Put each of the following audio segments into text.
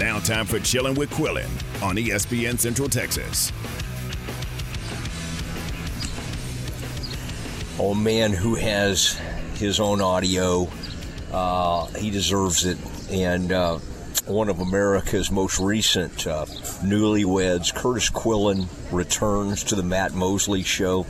Now, time for Chilling with Quillin on ESPN Central Texas. Oh, man who has his own audio, uh, he deserves it. And uh, one of America's most recent uh, newlyweds, Kurtis Quillin, returns to the Matt Mosley Show.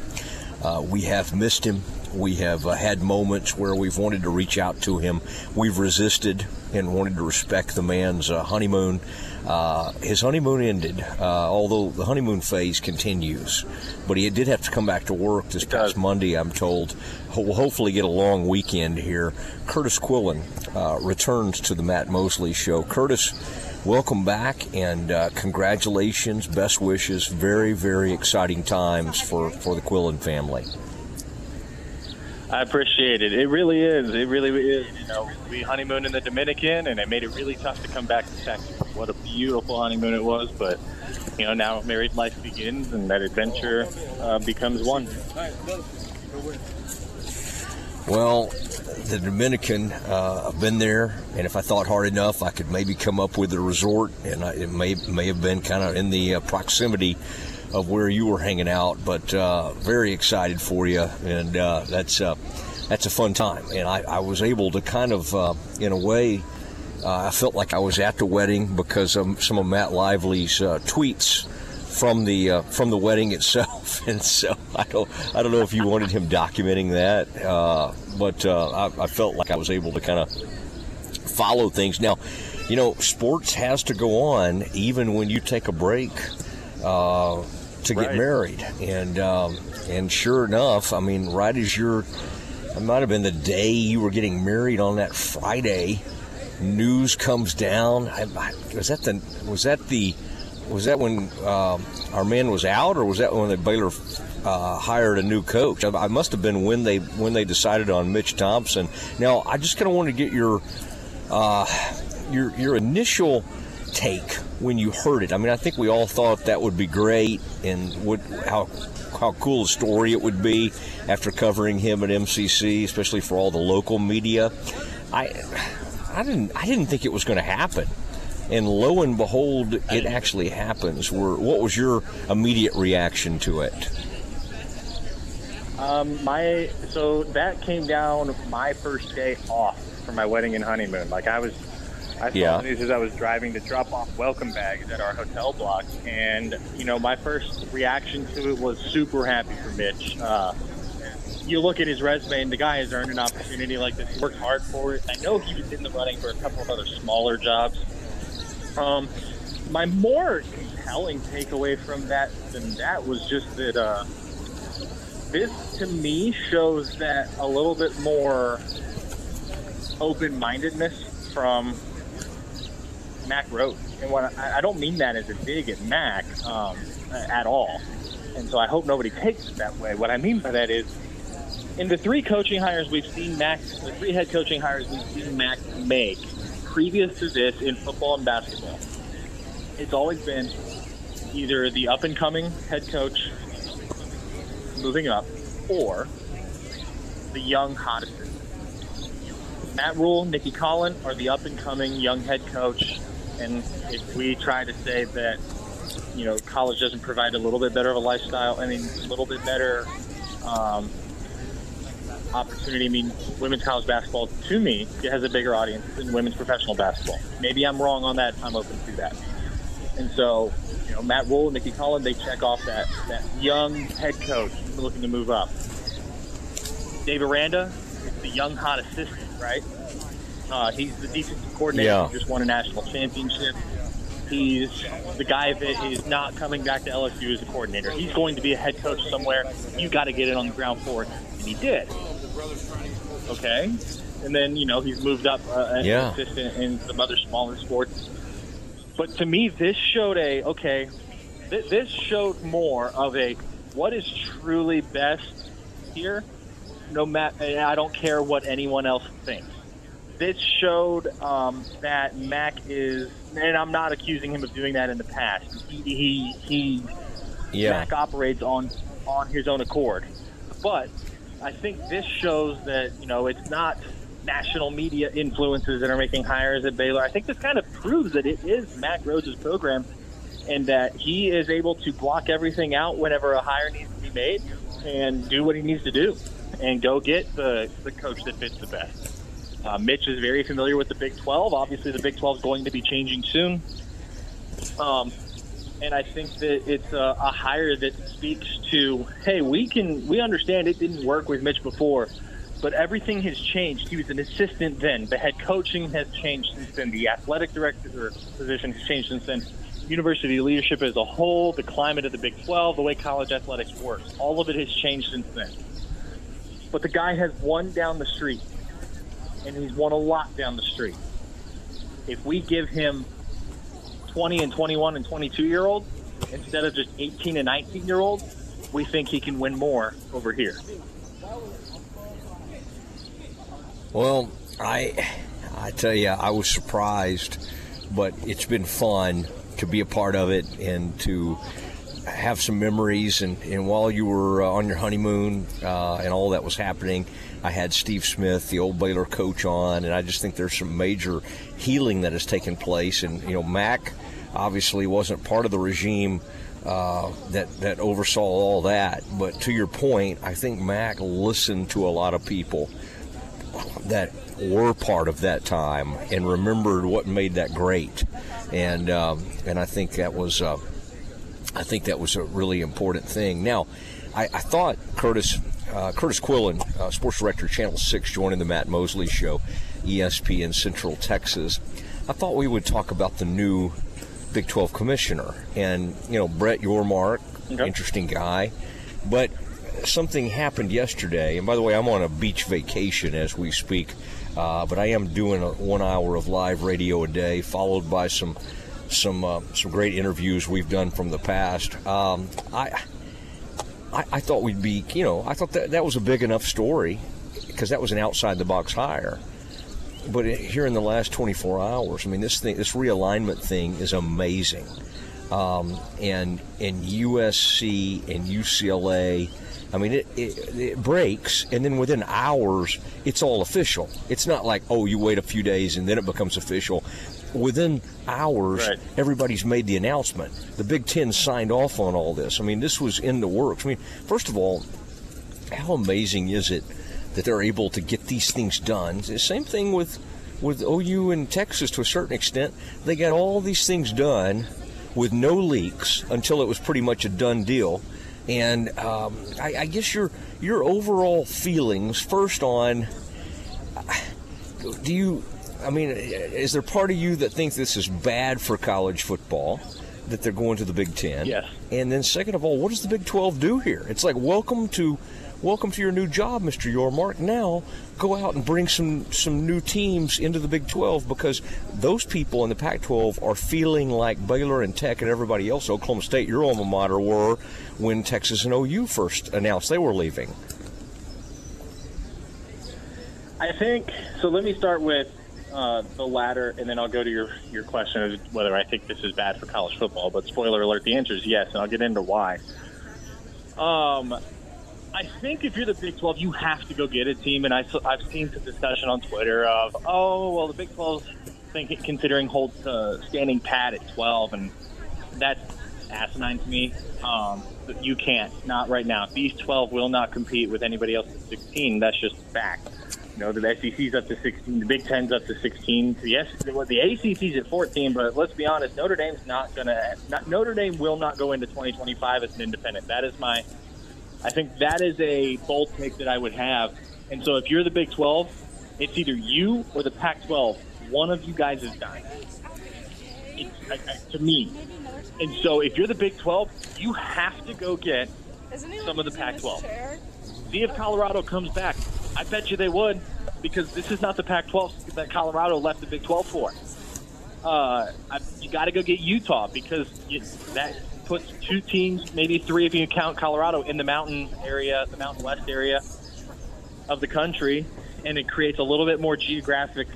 Uh, we have missed him. We have uh, had moments where we've wanted to reach out to him. We've resisted and wanted to respect the man's uh, honeymoon. Uh, his honeymoon ended, uh, although the honeymoon phase continues. But he did have to come back to work this past Monday, I'm told. We'll hopefully get a long weekend here. Kurtis Quillin uh, returns to the Matt Mosley Show. Kurtis, welcome back and uh, congratulations, best wishes. Very, very exciting times for, for the Quillin family. I appreciate it. It really is. It really is. You know, we honeymooned in the Dominican, and it made it really tough to come back to Texas. What a beautiful honeymoon it was, but you know, now married life begins, and that adventure uh, becomes one. Well, the Dominican, uh, I've been there, and if I thought hard enough, I could maybe come up with a resort, and I, it may may have been kind of in the uh, proximity of where you were hanging out. But uh, very excited for you, and uh, that's uh, that's a fun time. And I, I was able to kind of, uh, in a way, uh, I felt like I was at the wedding because of some of Matt Lively's uh, tweets from the from the wedding itself. And so I don't I don't know if you wanted him documenting that, but I, I felt like I was able to kind of follow things now you know, sports has to go on even when you take a break. Uh, to right. get married, and um, and sure enough, I mean, right as you're, it might have been the day you were getting married on that Friday. News comes down. I, I, was that the was that the was that when um, our man was out, or was that when the Baylor uh, hired a new coach? I, I, must have been when they when they decided on Mitch Thompson. Now, I just kind of want to get your uh, your your initial take when you heard it? I mean, I think we all thought that would be great, and would how how cool a story it would be after covering him at MCC, especially for all the local media. I I didn't I didn't think it was going to happen, and lo and behold, it actually happens. Where what was your immediate reaction to it? Um, my so that came down my first day off for my wedding and honeymoon. Like I was I saw yeah. the news as I was driving to drop off welcome bags at our hotel block, and you know my first reaction to it was super happy for Mitch. Uh, you look at his resume, and the guy has earned an opportunity like this. He worked hard for it. I know he was in the running for a couple of other smaller jobs. Um, my more compelling takeaway from that than that was just that uh, this, to me, shows that a little bit more open-mindedness from Mack Rhoades. And what I, I don't mean that as a dig at Mack um, at all. And so I hope nobody takes it that way. What I mean by that is, in the three coaching hires we've seen Mack, the three head coaching hires we've seen Mack make previous to this in football and basketball, it's always been either the up and coming head coach moving up or the young hot assistant. Matt Rhule, Nicki Collen are the up and coming young head coach and if we try to say that, you know, college doesn't provide a little bit better of a lifestyle, I mean, a little bit better um, opportunity. I mean, women's college basketball, to me, has a bigger audience than women's professional basketball. Maybe I'm wrong on that. I'm open to that. And so, you know, Matt Rhule, Nicki Collen, they check off that, that young head coach looking to move up. Dave Aranda, the young hot assistant, right? Uh, he's the defensive coordinator yeah. who just won a national championship. He's the guy that is not coming back to LSU as a coordinator. He's going to be a head coach somewhere. You got to get it on the ground floor, and he did. Okay, and then you know he's moved up uh, as yeah. an assistant in some other smaller sports. But to me, this showed a okay. Th- this showed more of a what is truly best here. No matter, I don't care what anyone else thinks this showed um, that Mack is, and I'm not accusing him of doing that in the past. He he, he yeah. Mack operates on on his own accord, but I think this shows that you know it's not national media influences that are making hires at Baylor. I think this kind of proves that it is Mack Rhoades' program and that he is able to block everything out whenever a hire needs to be made and do what he needs to do and go get the, the coach that fits the best. Uh, Mitch is very familiar with the Big 12. Obviously, the Big 12 is going to be changing soon. Um, and I think that it's a, a hire that speaks to, hey, we can we understand it didn't work with Mitch before, but everything has changed. He was an assistant then. The head coaching has changed since then. The athletic director position has changed since then. University leadership as a whole, the climate of the Big 12, the way college athletics works, all of it has changed since then. But the guy has won down the street, and he's won a lot down the street. If we give him 20 and 21 and 22 year olds instead of just 18 and 19 year olds, we think he can win more over here. Well, I I tell you, I was surprised, but it's been fun to be a part of it and to have some memories. And, and while you were uh, on your honeymoon uh, and all that was happening, I had Steve Smith, the old Baylor coach, on, and I just think there's some major healing that has taken place. And you know, Mack obviously wasn't part of the regime. Uh, that that oversaw all that, but to your point, I think Mack listened to a lot of people that were part of that time and remembered what made that great, and um, and I think that was uh, I think that was a really important thing. Now, I, I thought Kurtis uh, Kurtis Quillin, uh, sports director, Channel Six, joining the Matt Mosley Show, ESPN Central Texas. I thought we would talk about the new Big 12 commissioner, and you know Brett Yormark, okay. interesting guy, but something happened yesterday. And by the way, I'm on a beach vacation as we speak, uh, but I am doing a, one hour of live radio a day, followed by some some uh, some great interviews we've done from the past. Um, I, I, I thought we'd be, you know, I thought that that was a big enough story because that was an outside the box hire. But here in the last 24 hours, I mean, this thing, this realignment thing is amazing. Um, and and USC and UCLA I mean, it, it, it, breaks, and then within hours, it's all official. It's not like, oh, you wait a few days and then it becomes official. Within hours, right. everybody's made the announcement. The Big Ten signed off on all this. I mean, this was in the works. I mean, first of all, how amazing is it that they're able to get these things done? The same thing with with OU and Texas to a certain extent. They got all these things done with no leaks until it was pretty much a done deal and um, I, I, guess your your overall feelings first on do you I mean is there part of you that thinks this is bad for college football that they're going to the Big Ten? Yes. And then second of all, what does the Big Twelve do here? It's like welcome to welcome to your new job, Mr. Yormark. Now go out and bring some some new teams into the Big 12 because those people in the Pac-12 are feeling like Baylor and Tech and everybody else, Oklahoma State, your alma mater, were when Texas and OU first announced they were leaving. I think so. Let me start with uh, the latter, and then I'll go to your your question of whether I think this is bad for college football. But spoiler alert, the answer is yes, and I'll get into why. Um, I think if you're the Big 12, you have to go get a team. And I, I've seen some discussion on Twitter of, oh, well, the Big 12 thinking considering hold uh, standing pat at 12, and that's asinine to me. Um, you can't, not right now. These 12 will not compete with anybody else at 16. That's just fact. Know, the SEC's up to 16, the Big Ten's up to 16. Yes, well, the ACC's at 14, but let's be honest, Notre Dame's not going to. Notre Dame will not go into 2025 as an independent. That is my I think that is a bold take that I would have. And so if you're the Big 12, it's either you or the Pac 12. One of you guys is dying. to me. And so if you're the Big 12, you have to go get some of the Pac 12. See if Colorado comes back. I bet you they would because this is not the Pac 12 that Colorado left the Big 12 for. Uh, you got to go get Utah because you, that puts two teams, maybe three if you count Colorado, in the mountain area, the Mountain West area of the country, and it creates a little bit more geographic,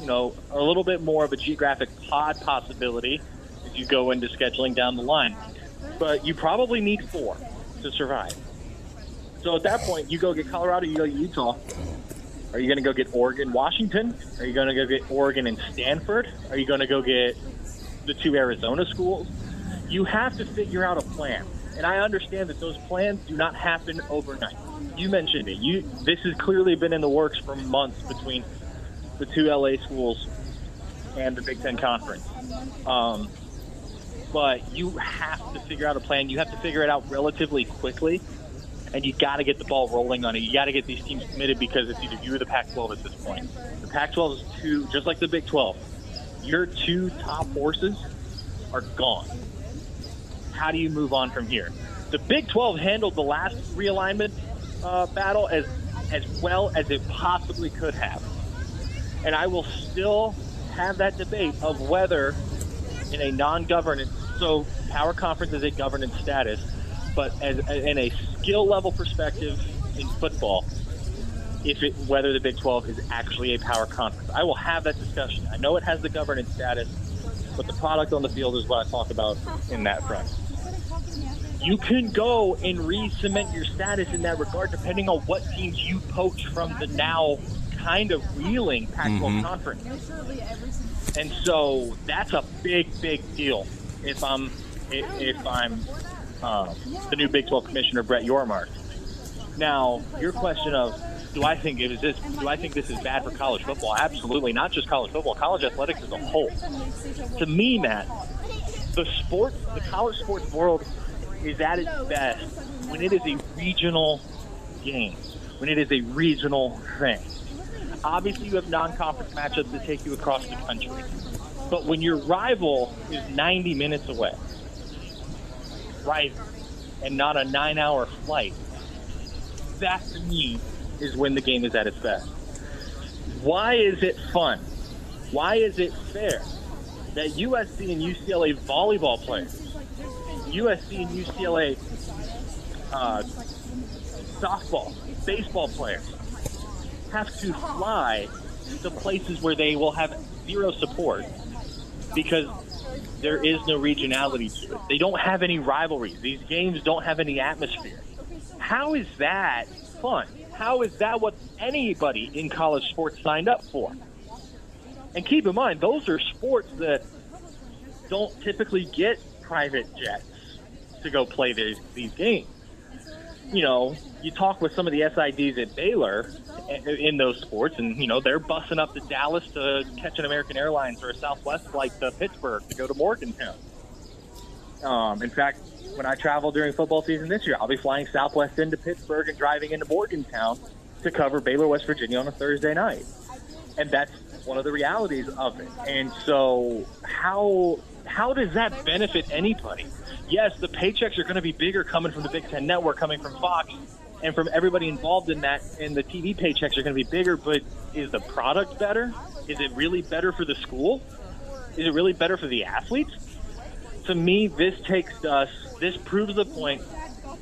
you know, a little bit more of a geographic pod possibility as you go into scheduling down the line. But you probably need four to survive. So at that point, you go get Colorado, you go get Utah, Are you going to go get Oregon, Washington? Are you going to go get Oregon and Stanford? Are you going to go get the two Arizona schools? You have to figure out a plan. And I understand that those plans do not happen overnight. You mentioned it. You this has clearly been in the works for months between the two LA schools and the Big Ten Conference. Um, but you have to figure out a plan. You have to figure it out relatively quickly, and you got to get the ball rolling on it. You got to get these teams committed because it's either you or the Pac-12 at this point. The Pac-12 is two, just like the Big 12. Your two top horses are gone. How do you move on from here? The Big 12 handled the last realignment uh, battle as as well as it possibly could have, and I will still have that debate of whether in a non-governance, so power conference is a governance status, but as, in a skill level perspective in football, if it whether the Big 12 is actually a power conference. I will have that discussion. I know it has the governance status, but the product on the field is what I talk about in that front. You can go and re-cement your status in that regard, depending on what teams you poach from the now kind of reeling Pac-12 Mhm. conference. And so that's a big, big deal. If I'm if if I'm uh, the new Big 12 commissioner, Brett Yormark. Now, your question of do I think is this do I think this is bad for college football? Absolutely, not just college football, college athletics as a whole. To me, Matt, the sports, the college sports world is at its best when it is a regional game, when it is a regional thing. Obviously, you have non-conference matchups that take you across the country, but when your rival is 90 minutes away, right, and not a nine-hour flight, that to me is when the game is at its best. Why is it fun? Why is it fair that USC and UCLA volleyball players, USC and UCLA uh, softball, baseball players have to fly to places where they will have zero support because there is no regionality to it. They don't have any rivalries. These games don't have any atmosphere. How is that fun? How is that what anybody in college sports signed up for? And keep in mind, those are sports that don't typically get private jets to go play these, these games. You know, you talk with some of the SIDs at Baylor in those sports, and, you know, they're bussing up to Dallas to catch an American Airlines or a Southwest flight to Pittsburgh to go to Morgantown. Um, in fact, when I travel during football season this year, I'll be flying Southwest into Pittsburgh and driving into Morgantown to cover Baylor, West Virginia on a Thursday night. And that's one of the realities of it. And so, how how does that benefit anybody? Yes, the paychecks are going to be bigger coming from the Big Ten Network, coming from Fox, and from everybody involved in that. And the TV paychecks are going to be bigger. But is the product better? Is it really better for the school? Is it really better for the athletes? To me, this takes us. This proves the point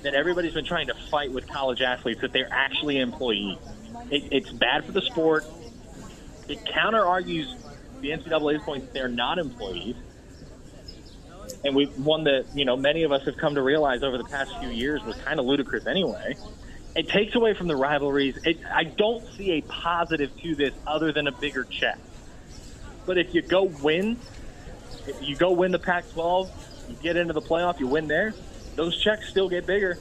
that everybody's been trying to fight with college athletes that they're actually employees. It, it's bad for the sport. It counter argues the NCAA's point that they're not employees. And we one that you know many of us have come to realize over the past few years was kind of ludicrous anyway. It takes away from the rivalries. It, I don't see a positive to this other than a bigger check. But if you go win, if you go win the Pac-12, you get into the playoff, you win there, those checks still get bigger,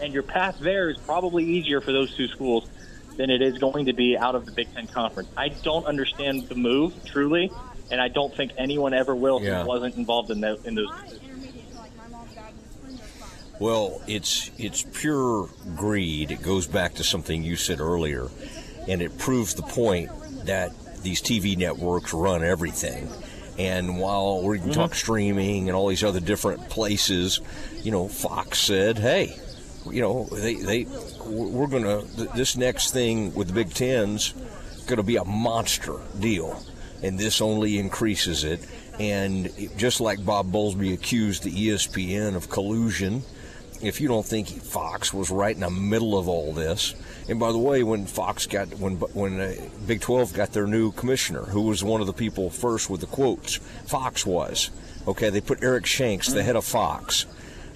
and your path there is probably easier for those two schools than it is going to be out of the Big Ten Conference. I don't understand the move truly, and I don't think anyone ever will Yeah. who wasn't involved in, the, in those. decisions. Well, it's it's pure greed. It goes back to something you said earlier, and it proves the point that these TV networks run everything. And while we can talk mm-hmm. streaming and all these other different places, you know, Fox said, "Hey, you know, they they we're going to this next thing with the Big Ten's going to be a monster deal, and this only increases it." And just like Bob Bowlesby accused the ESPN of collusion, if you don't think Fox was right in the middle of all this, and by the way, when Fox got when when uh, Big 12 got their new commissioner, who was one of the people first with the quotes, Fox was. Okay. They put Eric Shanks, the head of Fox,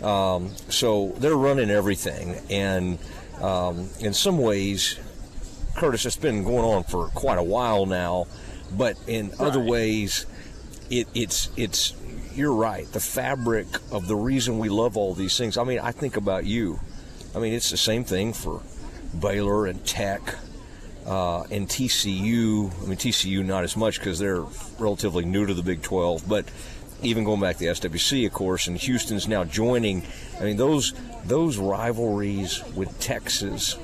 um, so they're running everything, and um, in some ways, Kurtis, it's been going on for quite a while now, but in other ways, it, it's it's you're right. The fabric of the reason we love all these things. I mean, I think about you. I mean, it's the same thing for Baylor and Tech uh, and TCU. I mean, TCU not as much because they're relatively new to the Big 12, but even going back to the SWC, of course, and Houston's now joining. I mean, those those rivalries with Texas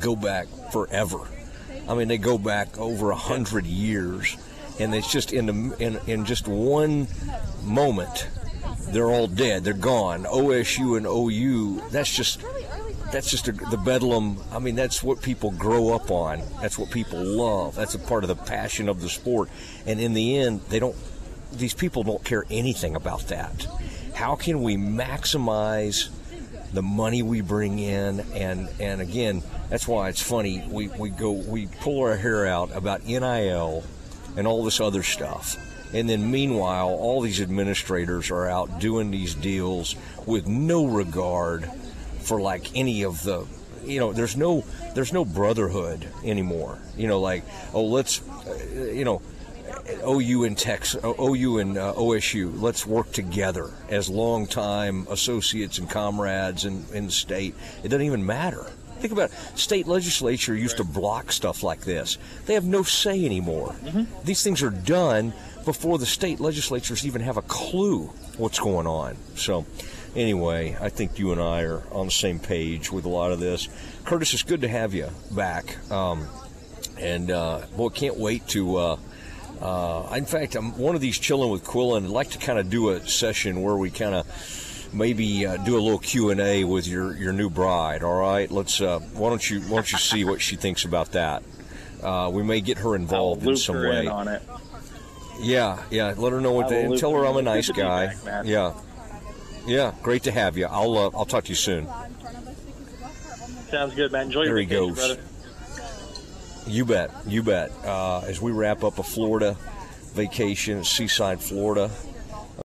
go back forever. I mean, they go back over a hundred years, and it's just in the in, in just one moment, they're all dead. They're gone. OSU and OU. That's just that's just a, the bedlam. I mean, that's what people grow up on. That's what people love. That's a part of the passion of the sport. And in the end, they don't. These people don't care anything about that. How can we maximize the money we bring in? And and again, that's why it's funny. We we go we pull our hair out about NIL and all this other stuff. And then meanwhile, all these administrators are out doing these deals with no regard for like any of the you know there's no there's no brotherhood anymore. You know like oh let's uh, you know OU and Tex OU and uh, OSU let's work together as longtime associates and comrades in, in the state. It doesn't even matter think about it. state legislature used to block stuff like this they have no say anymore these things are done before the state legislatures even have a clue what's going on so anyway, I think you and I are on the same page with a lot of this. Kurtis, it's good to have you back. Um, and uh, boy, can't wait to. Uh, uh, in fact, I'm one of these chilling with Quillin. I'd like to kind of do a session where we kind of maybe uh, do a little Q and A with your, your new bride. All right, let's. Uh, why don't you Why don't you see what she thinks about that? Uh, we may get her involved in some her way. in on it. Yeah, yeah. Let her know what. The, and tell her I'm a nice guy. back, yeah, yeah. Great to have you. I'll uh, I'll talk to you soon. Sounds good, man. Enjoy your There he vacation, goes. brother. You bet, you bet. Uh, as we wrap up a Florida vacation, Seaside, Florida,